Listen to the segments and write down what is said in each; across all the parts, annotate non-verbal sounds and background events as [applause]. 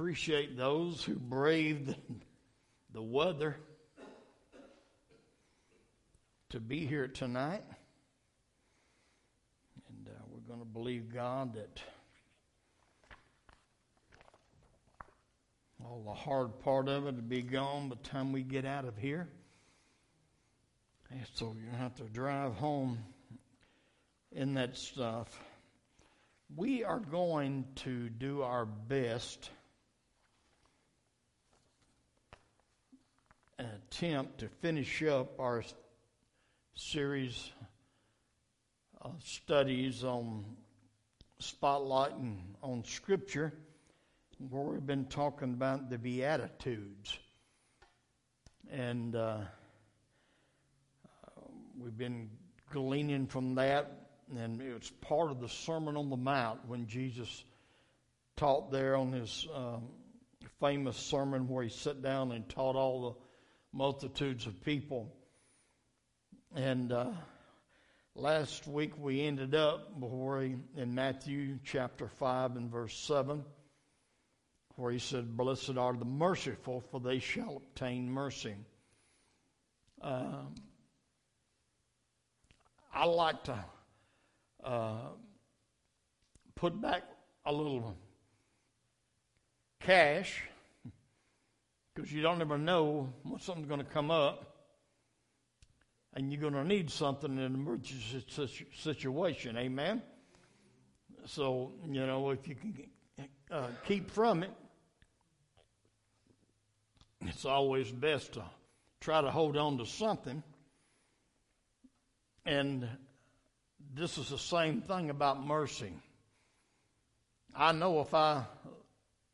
appreciate those who braved the weather to be here tonight. And uh, we're going to believe God that all the hard part of it will be gone by the time we get out of here. And so you have to drive home in that stuff. We are going to do our best attempt to finish up our series of studies on spotlighting on Scripture, where we've been talking about the Beatitudes. And uh, we've been gleaning from that and it was part of the Sermon on the Mount when Jesus taught there on his um, famous sermon where he sat down and taught all the multitudes of people. And uh, last week we ended up where he, in Matthew chapter 5 and verse 7, where he said, Blessed are the merciful, for they shall obtain mercy. Um, I like to uh, put back a little cash because you don't ever know when something's going to come up and you're going to need something in an emergency situation. Amen? So, you know, if you can uh, keep from it, it's always best to try to hold on to something. And this is the same thing about mercy. I know if I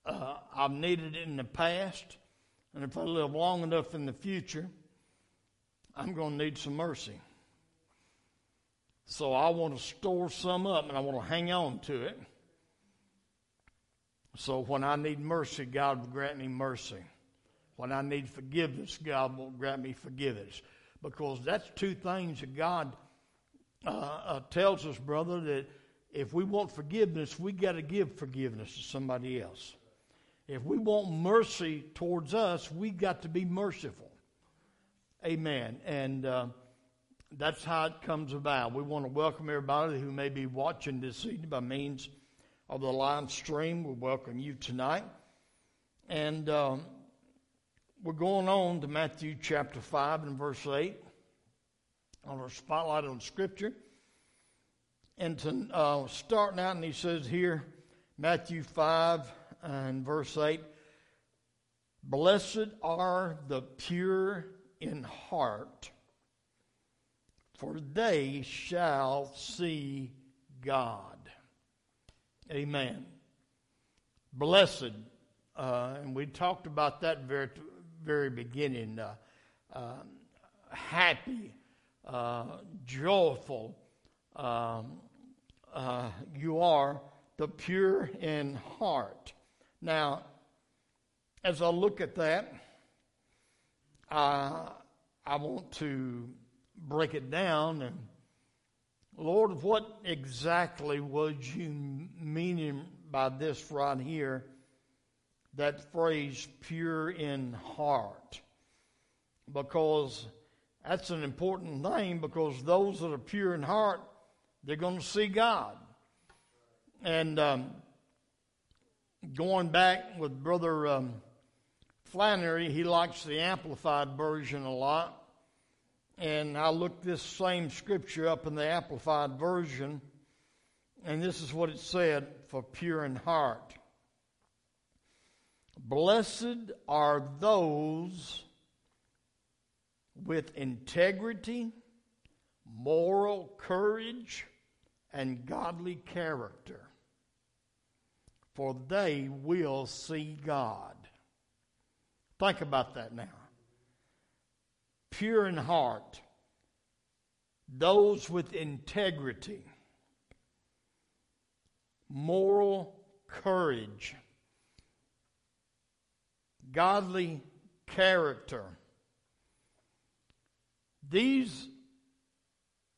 uh, I've needed it in the past, and if I live long enough in the future, I'm going to need some mercy. So I want to store some up and I want to hang on to it. So when I need mercy, God will grant me mercy. When I need forgiveness, God will grant me forgiveness. Because that's two things that God uh, uh, tells us, brother, that if we want forgiveness, we got to give forgiveness to somebody else. If we want mercy towards us, we got to be merciful. Amen. And uh, that's how it comes about. We want to welcome everybody who may be watching this evening by means of the live stream. We welcome you tonight. And um, we're going on to Matthew chapter 5 and verse 8 on our spotlight on Scripture. And to uh, starting out, and he says here, Matthew 5 and verse 8 Blessed are the pure in heart, for they shall see God. Amen. Blessed, uh, and we talked about that very, very beginning. Uh, uh, happy, joyful. Um, uh, you are the pure in heart. Now, as I look at that, uh, I want to break it down and Lord, what exactly was you meaning by this right here? That phrase, pure in heart. Because that's an important thing because those that are pure in heart, they're going to see God. And um, going back with Brother um, Flannery, he likes the Amplified version a lot. And I looked this same scripture up in the Amplified version, and this is what it said for pure in heart. Blessed are those with integrity, moral courage, and godly character, for they will see God. Think about that now. Pure in heart, those with integrity, moral courage, godly character these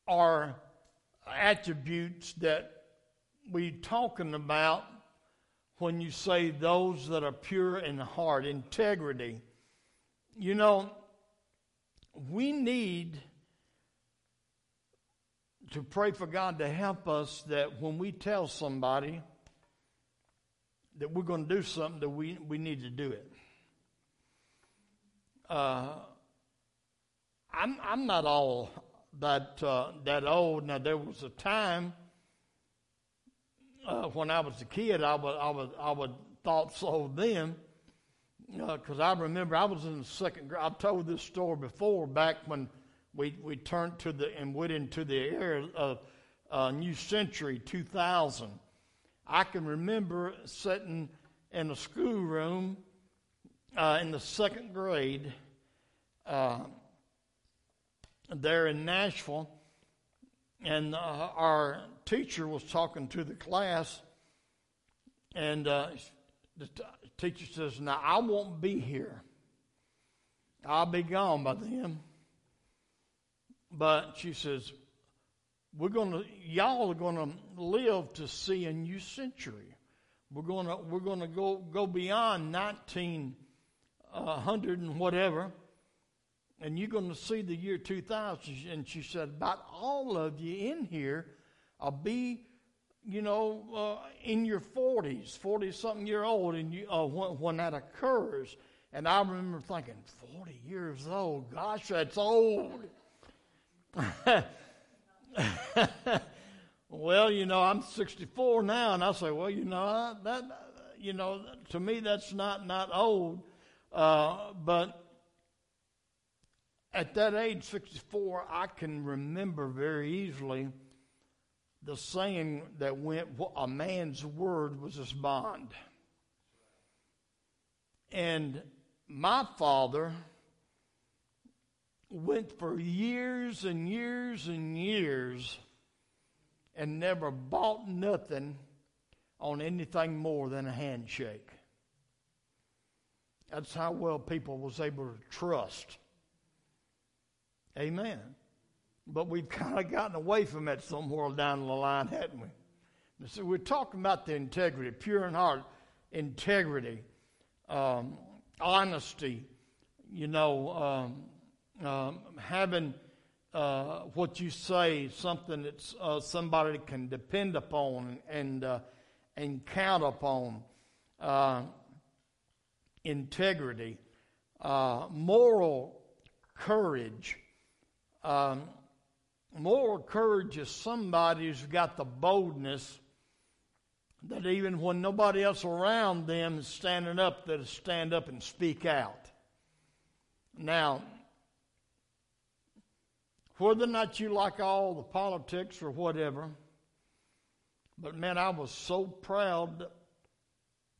are attributes that we're talking about when you say those that are pure in heart, integrity. You know, we need to pray for God to help us that when we tell somebody that we're going to do something, that we, we need to do it. Uh, I'm, I'm not all that, uh, that old. Now, there was a time uh, when I was a kid, I would, I would, I would thought so then. Because uh, I remember I was in the second grade. I've told this story before, back when we, we turned to the and went into the era of uh, New Century 2000. I can remember sitting in a schoolroom uh, in the second grade uh, there in Nashville, and uh, our teacher was talking to the class, and uh, the t- teacher says, Now I won't be here. I'll be gone by then. But she says, We're gonna y'all are gonna live to see a new century. We're gonna we're gonna go go beyond nineteen uh, and whatever and you're going to see the year 2000. And she said, about all of you in here I'll be, you know, uh, in your 40s, 40 something year old, and you, uh, when, when that occurs. And I remember thinking, 40 years old, gosh, that's old. [laughs] well, you know, I'm 64 now, and I say, well, you know, that, you know, to me that's not not old, uh, but at that age, 64, I can remember very easily the saying that went, a man's word was his bond. And my father went for years and years and years and never bought nothing on anything more than a handshake. That's how well people was able to trust Amen. But we've [laughs] kind of gotten away from that somewhere down the line, hadn't we? So we're talking about the integrity, pure in heart, integrity, um, honesty, you know, um, um, having uh, what you say something that uh, somebody can depend upon and uh, and count upon. Uh, integrity, uh, moral courage. Um, moral courage is somebody who's got the boldness that even when nobody else around them is standing up, that stand up and speak out. Now, whether or not you like all the politics or whatever, but man, I was so proud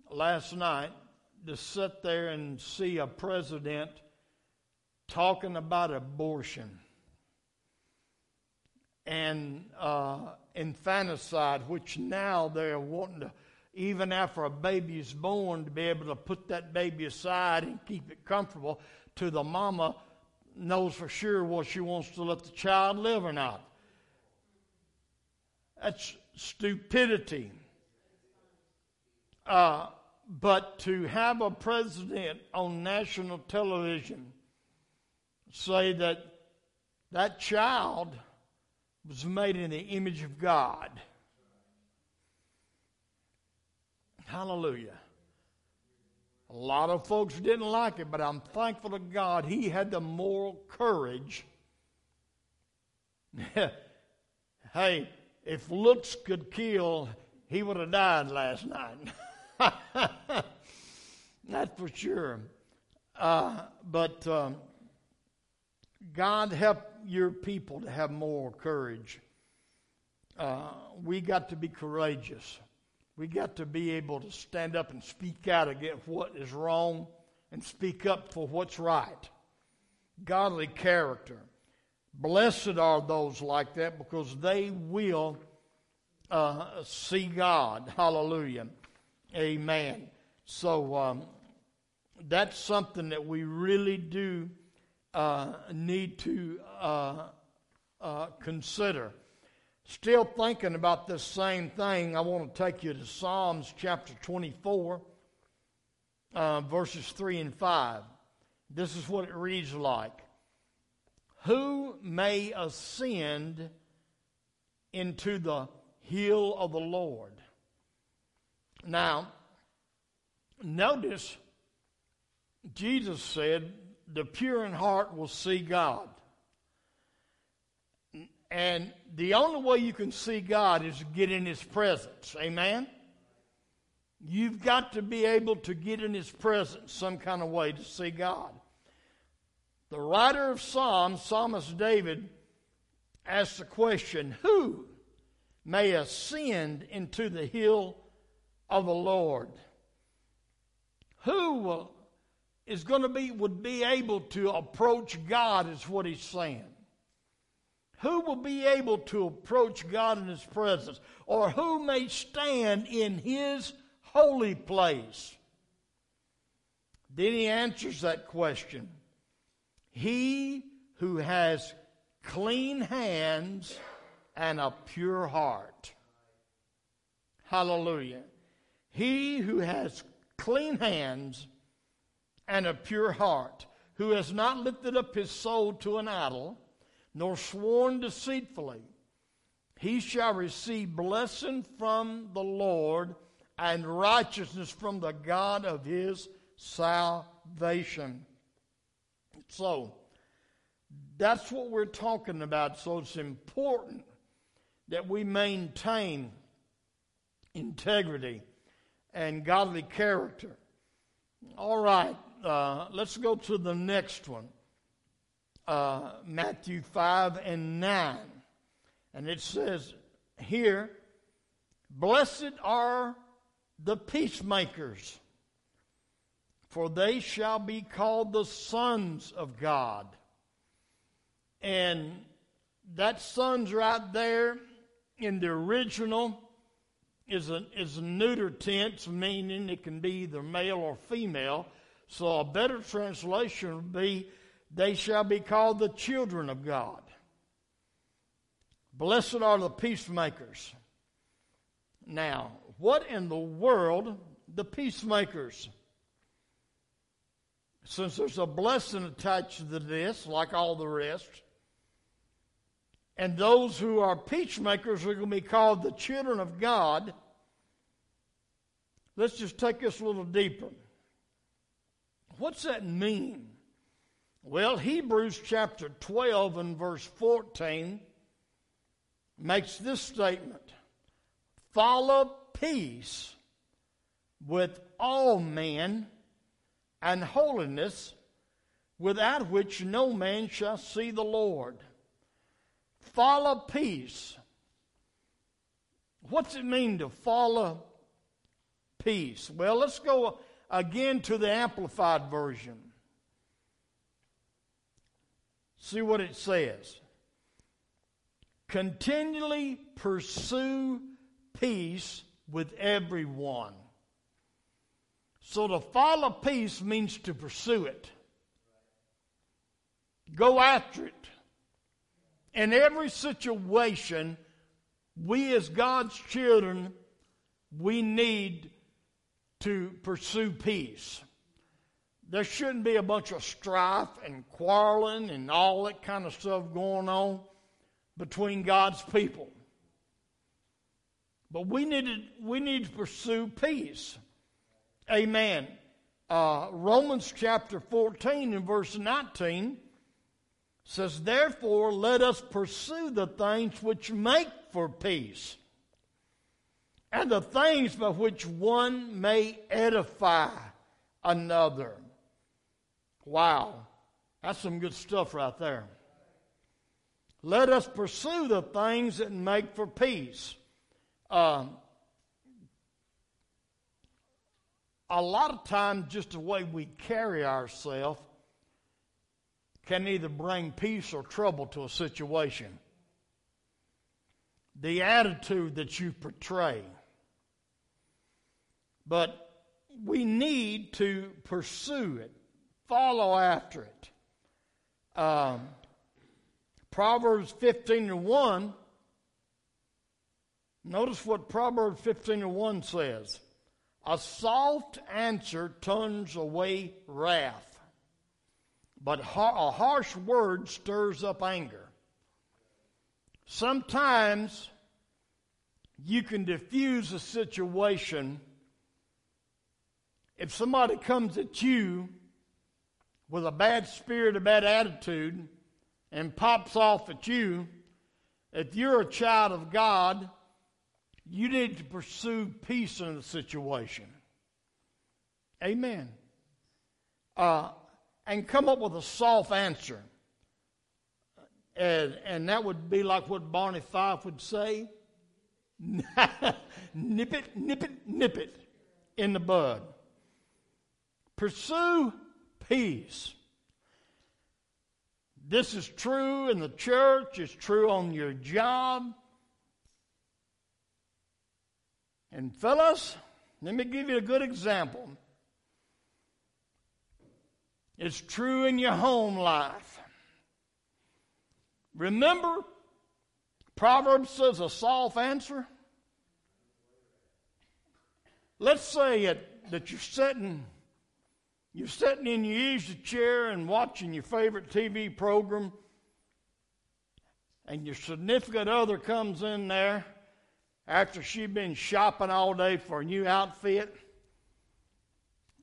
last night to sit there and see a president talking about abortion and uh, infanticide, which now they're wanting to, even after a baby is born, to be able to put that baby aside and keep it comfortable to the mama knows for sure what she wants to let the child live or not. That's stupidity. Uh, but to have a president on national television say that that child was made in the image of God. Hallelujah. A lot of folks didn't like it, but I'm thankful to God he had the moral courage. [laughs] hey, if looks could kill, he would have died last night. [laughs] That's for sure. Uh, but um, God help your people to have more courage. Uh, we got to be courageous. We got to be able to stand up and speak out against what is wrong and speak up for what's right. Godly character. Blessed are those like that because they will uh, see God. Hallelujah. Amen. So um, that's something that we really do uh, need to uh, uh, consider. Still thinking about this same thing, I want to take you to Psalms chapter 24, uh, verses 3 and 5. This is what it reads like Who may ascend into the hill of the Lord? Now, notice Jesus said, The pure in heart will see God. And the only way you can see God is to get in His presence. Amen? You've got to be able to get in His presence some kind of way to see God. The writer of Psalms, Psalmist David, asks the question Who may ascend into the hill of the Lord? Who will, is going to be, would be able to approach God, is what he's saying. Who will be able to approach God in His presence? Or who may stand in His holy place? Then he answers that question. He who has clean hands and a pure heart. Hallelujah. He who has clean hands and a pure heart, who has not lifted up his soul to an idol nor sworn deceitfully, he shall receive blessing from the Lord and righteousness from the God of his salvation. So, that's what we're talking about. So, it's important that we maintain integrity and godly character. All right, uh, let's go to the next one uh, Matthew 5 and 9. And it says here, Blessed are the peacemakers, for they shall be called the sons of God. And that sons right there in the original is a, is a neuter tense, meaning it can be either male or female. So a better translation would be they shall be called the children of God. Blessed are the peacemakers. Now, what in the world, the peacemakers? Since there's a blessing attached to this, like all the rest, and those who are peacemakers are going to be called the children of God. Let's just take this a little deeper. What's that mean? Well, Hebrews chapter 12 and verse 14 makes this statement Follow peace with all men and holiness, without which no man shall see the Lord. Follow peace. What's it mean to follow peace? Well, let's go again to the Amplified Version. See what it says. Continually pursue peace with everyone. So to follow peace means to pursue it. Go after it. In every situation, we as God's children, we need to pursue peace there shouldn't be a bunch of strife and quarreling and all that kind of stuff going on between God's people. But we need to, we need to pursue peace. Amen. Uh, Romans chapter 14 and verse 19 says, Therefore, let us pursue the things which make for peace, and the things by which one may edify another. Wow. That's some good stuff right there. Let us pursue the things that make for peace. Um, a lot of times, just the way we carry ourselves can either bring peace or trouble to a situation. The attitude that you portray. But we need to pursue it follow after it. Um, Proverbs 15 and 1 Notice what Proverbs 15 and 1 says. A soft answer turns away wrath, but a harsh word stirs up anger. Sometimes you can diffuse a situation if somebody comes at you with a bad spirit, a bad attitude, and pops off at you, if you're a child of God, you need to pursue peace in the situation. Amen. Uh, and come up with a soft answer. And, and that would be like what Barney Fife would say [laughs] nip it, nip it, nip it in the bud. Pursue peace. This is true in the church, it's true on your job. And, fellas, let me give you a good example. It's true in your home life. Remember, Proverbs says a soft answer. Let's say it, that you're sitting you're sitting in your easy chair and watching your favorite TV program, and your significant other comes in there after she's been shopping all day for a new outfit,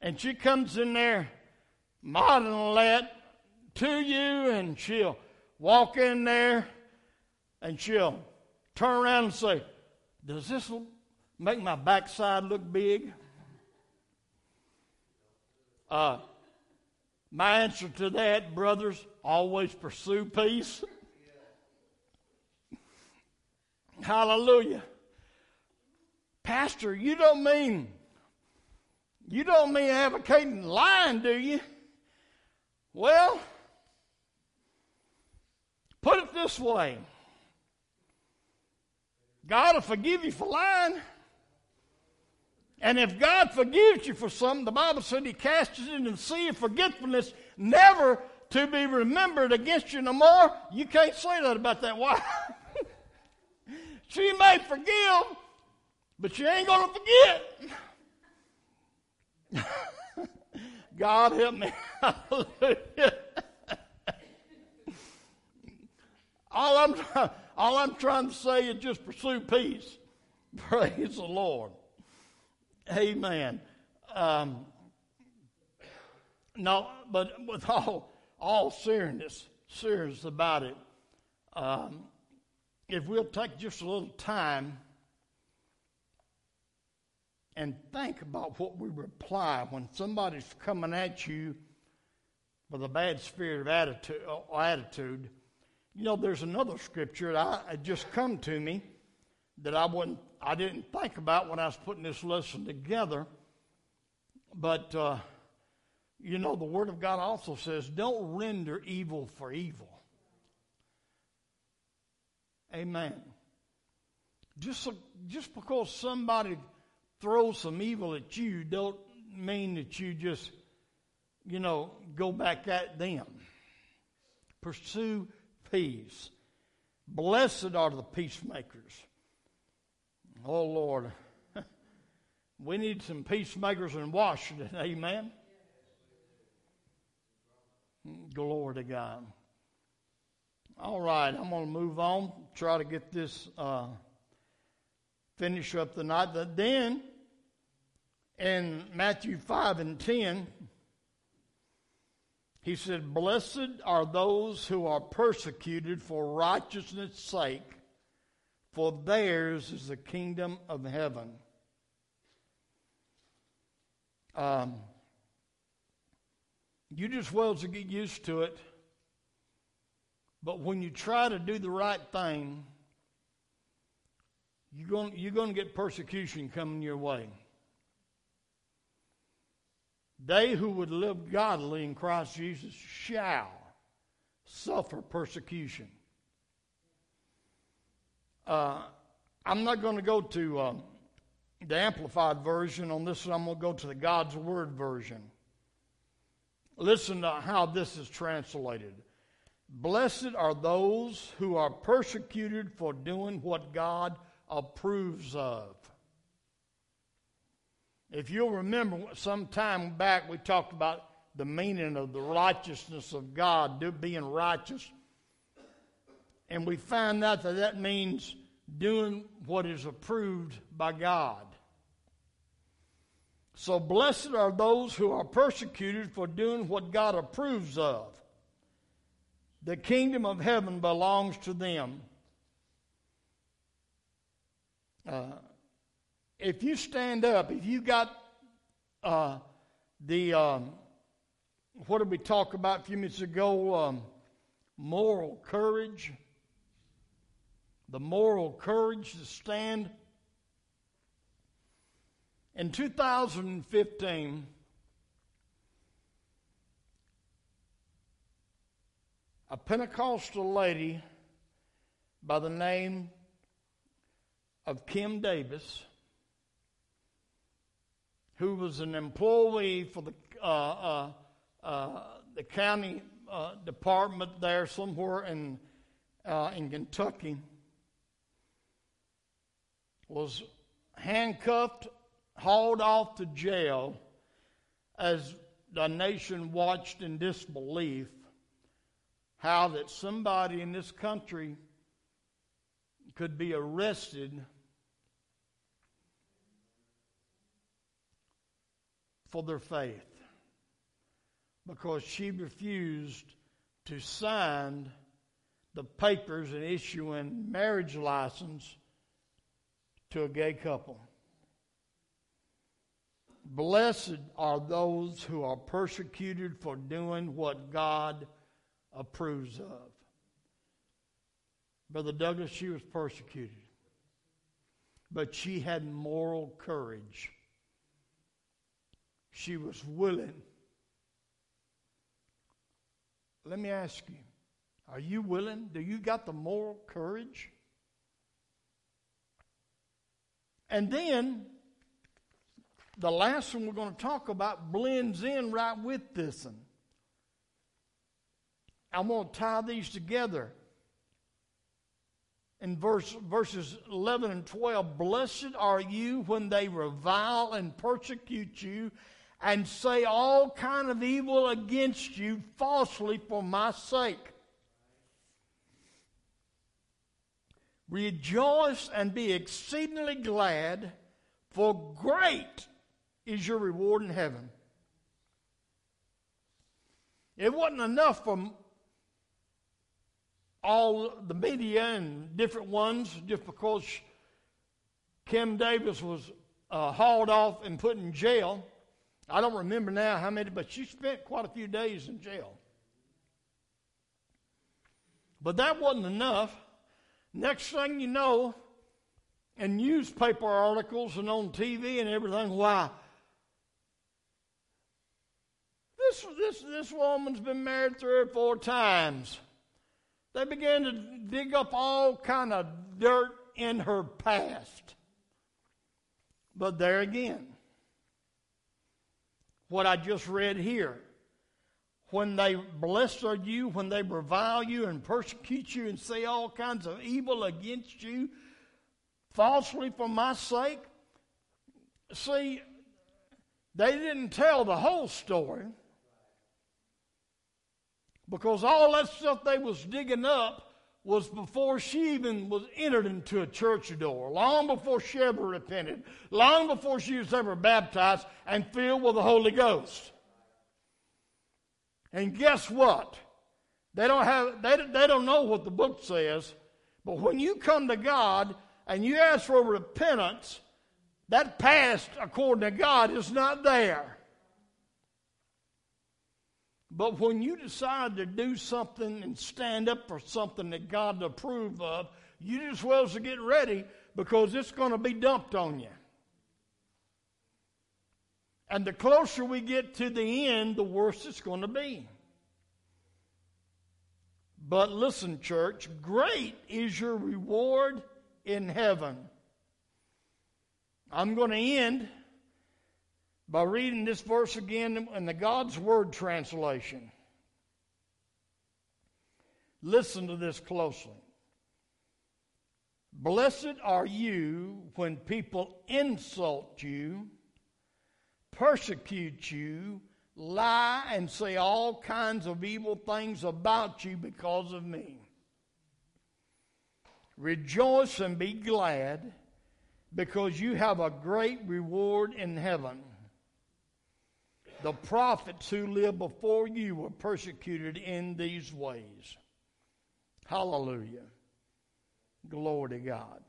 and she comes in there modeling that to you, and she'll walk in there and she'll turn around and say, Does this make my backside look big? Uh, my answer to that, brothers, always pursue peace. [laughs] Hallelujah. Pastor, you don't mean you don't mean advocating lying, do you? Well, put it this way. God will forgive you for lying. And if God forgives you for something, the Bible said He casts it into the sea of forgetfulness, never to be remembered against you no more. You can't say that about that wife. [laughs] she may forgive, but she ain't going to forget. [laughs] God help me. [laughs] all, I'm, all I'm trying to say is just pursue peace. Praise the Lord. Amen. Um, no, but with all all seriousness, serious about it, um, if we'll take just a little time and think about what we reply when somebody's coming at you with a bad spirit of attitude, attitude you know, there's another scripture that I, just come to me that I wouldn't I didn't think about when I was putting this lesson together. But, uh, you know, the Word of God also says, don't render evil for evil. Amen. Just, just because somebody throws some evil at you, don't mean that you just, you know, go back at them. Pursue peace. Blessed are the peacemakers Oh, Lord. [laughs] We need some peacemakers in Washington. [laughs] Amen. Glory to God. All right, I'm going to move on, try to get this uh, finish up the night. Then, in Matthew 5 and 10, he said, Blessed are those who are persecuted for righteousness' sake for theirs is the kingdom of heaven. Um, you just well to get used to it. But when you try to do the right thing, you're going, you're going to get persecution coming your way. They who would live godly in Christ Jesus shall suffer persecution. Uh, I'm not going to go to uh, the Amplified version on this, I'm going to go to the God's Word version. Listen to how this is translated. Blessed are those who are persecuted for doing what God approves of. If you'll remember, some time back we talked about the meaning of the righteousness of God, being righteous. And we find out that that means doing what is approved by God. So blessed are those who are persecuted for doing what God approves of. The kingdom of heaven belongs to them. Uh, if you stand up, if you got uh, the, um, what did we talk about a few minutes ago? Um, moral courage. The moral courage to stand. In 2015, a Pentecostal lady by the name of Kim Davis who was an employee for the uh, uh, uh, the county uh, department there somewhere in uh, in Kentucky, was handcuffed, hauled off to jail as the nation watched in disbelief how that somebody in this country could be arrested for their faith. Because she refused to sign the papers and issue a marriage license to a gay couple. Blessed are those who are persecuted for doing what God approves of. Brother Douglas, she was persecuted, but she had moral courage she was willing. Let me ask you are you willing? Do you got the moral courage? And then the last one we're going to talk about blends in right with this one. I'm going to tie these together. In verse, verses 11 and 12, blessed are you when they revile and persecute you and say all kind of evil against you falsely for my sake. Rejoice and be exceedingly glad, for great is your reward in heaven. It wasn't enough for all the media and different ones, just because Kim Davis was uh, hauled off and put in jail. I don't remember now how many, but she spent quite a few days in jail. But that wasn't enough. Next thing you know, in newspaper articles and on TV and everything, why? This, this, this woman's been married three or four times. They began to dig up all kind of dirt in her past. But there again, what I just read here. When they bless you, when they revile you and persecute you and say all kinds of evil against you falsely for my sake. See, they didn't tell the whole story because all that stuff they was digging up was before she even was entered into a church door, long before she ever repented, long before she was ever baptized and filled with the Holy Ghost. And guess what? They don't have they, they don't know what the book says, but when you come to God and you ask for repentance, that past according to God is not there. But when you decide to do something and stand up for something that God approves of, you just well as to get ready because it's going to be dumped on you. And the closer we get to the end, the worse it's going to be. But listen, church, great is your reward in heaven. I'm going to end by reading this verse again in the God's Word translation. Listen to this closely. Blessed are you when people insult you, persecute you, lie, and say all kinds of evil things about you because of me. Rejoice and be glad because you have a great reward in heaven. The prophets who lived before you were persecuted in these ways. Hallelujah. Glory to God.